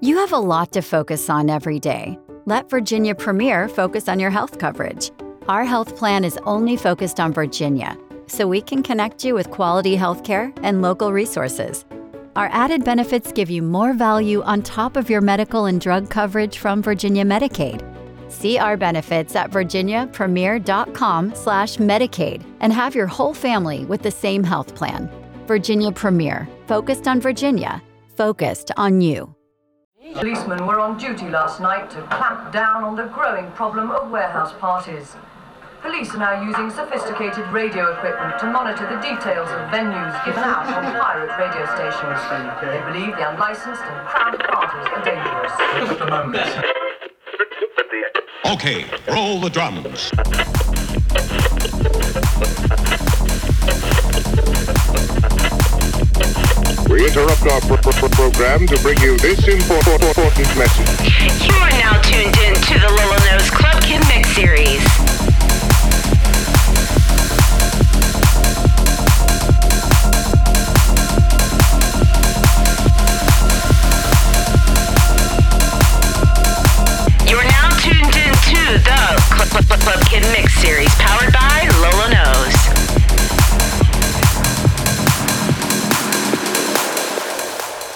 You have a lot to focus on every day. Let Virginia Premier focus on your health coverage. Our health plan is only focused on Virginia, so we can connect you with quality healthcare and local resources. Our added benefits give you more value on top of your medical and drug coverage from Virginia Medicaid. See our benefits at virginiapremier.com/medicaid and have your whole family with the same health plan. Virginia Premier, focused on Virginia, focused on you. Policemen were on duty last night to clamp down on the growing problem of warehouse parties. Police are now using sophisticated radio equipment to monitor the details of venues given out on pirate radio stations. They believe the unlicensed and crowded parties are dangerous. Okay, roll the drums. We interrupt our pro- pro- pro- program to bring you this important message. You are now tuned in to the Lolo Knows Club Kid Mix Series. You are now tuned in to the Club Kid Mix Series, powered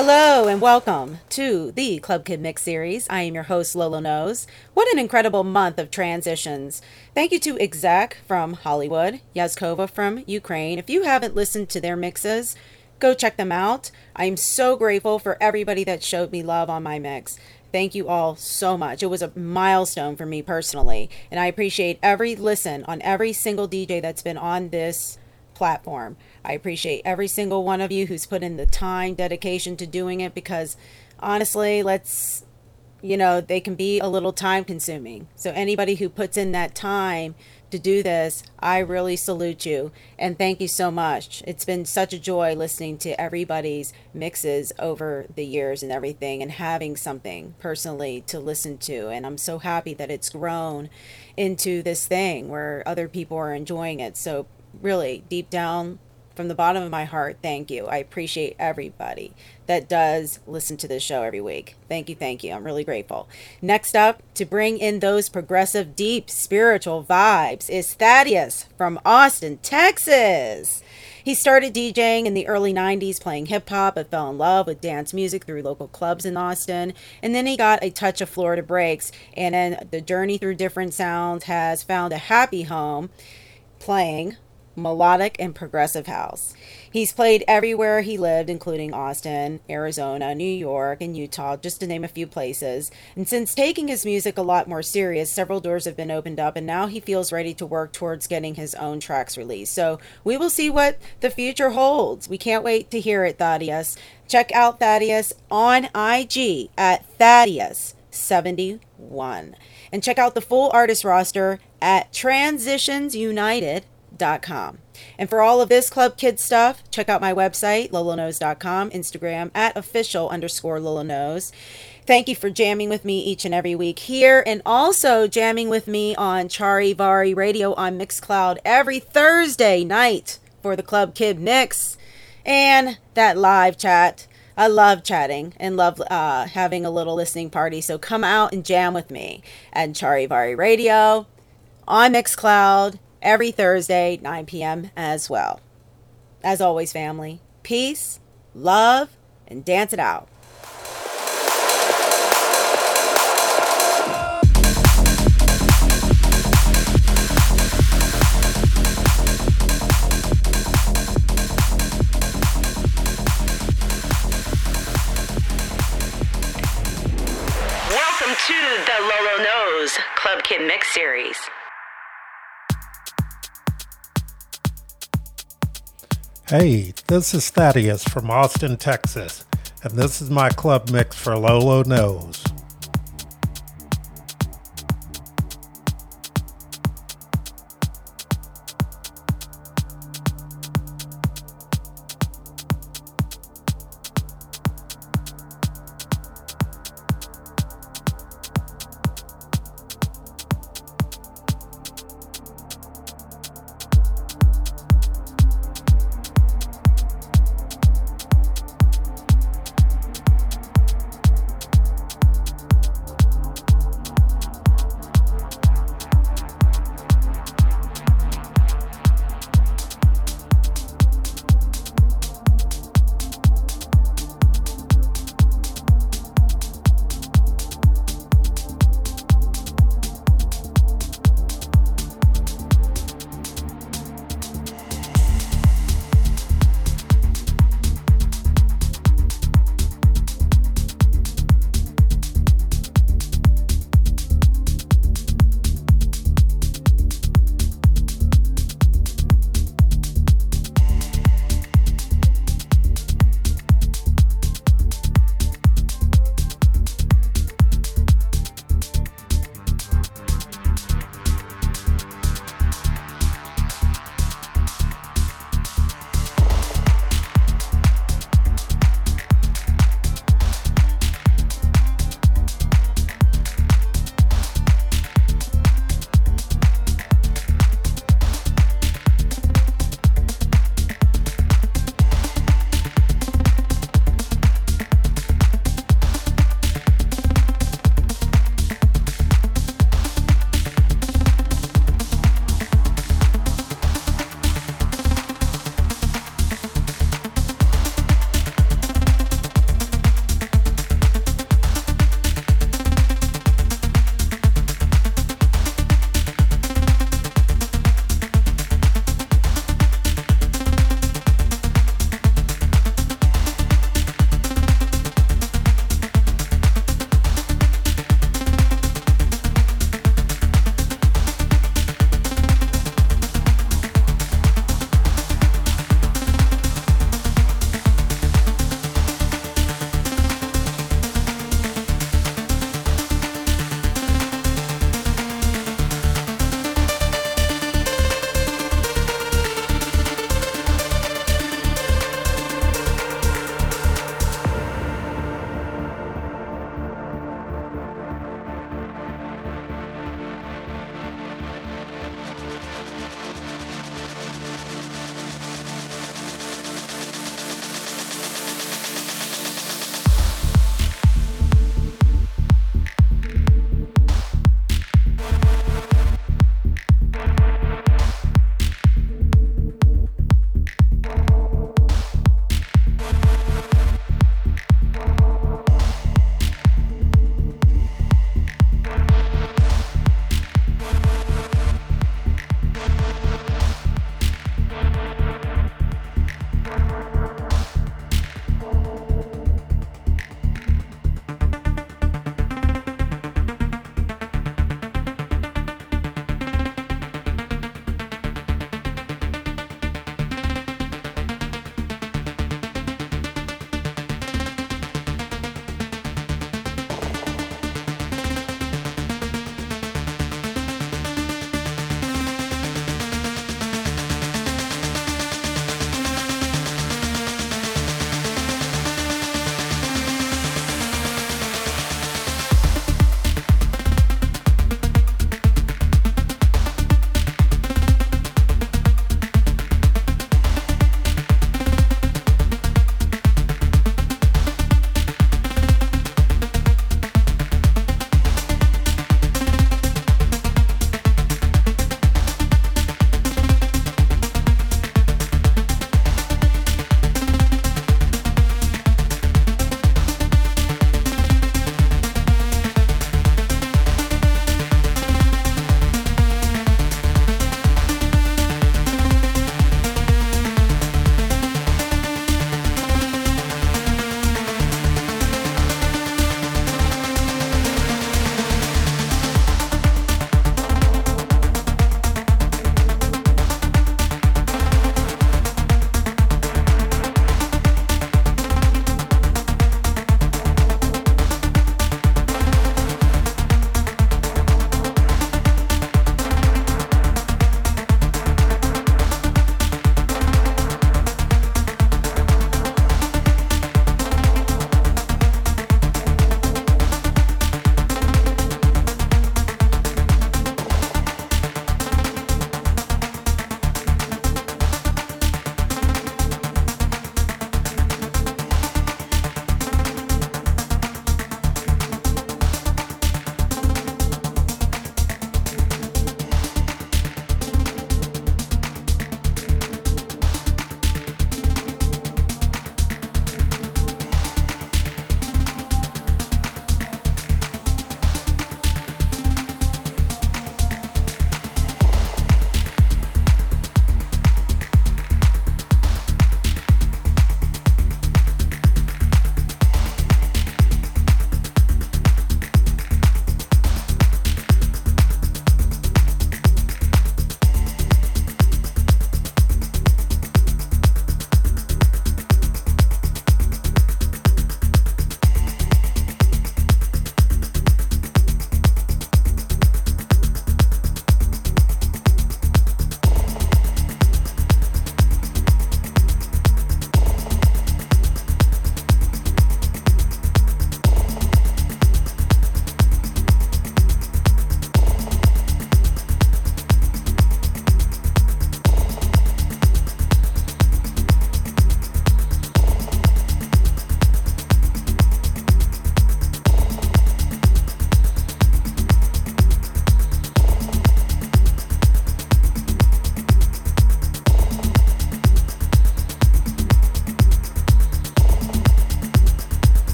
Hello and welcome to the Club Kid Mix series. I am your host, Lolo Knows. What an incredible month of transitions. Thank you to Exec from Hollywood, Yazkova from Ukraine. If you haven't listened to their mixes, go check them out. I'm so grateful for everybody that showed me love on my mix. Thank you all so much. It was a milestone for me personally, and I appreciate every listen on every single DJ that's been on this platform. I appreciate every single one of you who's put in the time, dedication to doing it because honestly, let's, you know, they can be a little time consuming. So, anybody who puts in that time to do this, I really salute you and thank you so much. It's been such a joy listening to everybody's mixes over the years and everything and having something personally to listen to. And I'm so happy that it's grown into this thing where other people are enjoying it. So, really, deep down, from the bottom of my heart, thank you. I appreciate everybody that does listen to this show every week. Thank you, thank you. I'm really grateful. Next up, to bring in those progressive, deep, spiritual vibes is Thaddeus from Austin, Texas. He started DJing in the early 90s, playing hip hop, but fell in love with dance music through local clubs in Austin. And then he got a touch of Florida breaks. And then the journey through different sounds has found a happy home playing melodic and progressive house. He's played everywhere he lived, including Austin, Arizona, New York, and Utah, just to name a few places. And since taking his music a lot more serious, several doors have been opened up, and now he feels ready to work towards getting his own tracks released. So we will see what the future holds. We can't wait to hear it, Thaddeus. Check out Thaddeus on IG at Thaddeus71. And check out the full artist roster at transitionsunited.com. And for all of this Club Kid stuff, check out my website, lolonose.com, Instagram at official underscore lolonose. Thank you for jamming with me each and every week here, and also jamming with me on Charivari Radio on Mixcloud every Thursday night for the Club Kid Mix and that live chat. I love chatting and love uh, having a little listening party. So come out and jam with me at Charivari Radio on Mixcloud every Thursday, 9 p.m. as well. As always, family, peace, love, and dance it out. Welcome to the Lolo Knows Club Kid Mix Series. Hey, this is Thaddeus from Austin, Texas, and this is my club mix for Lolo Knows.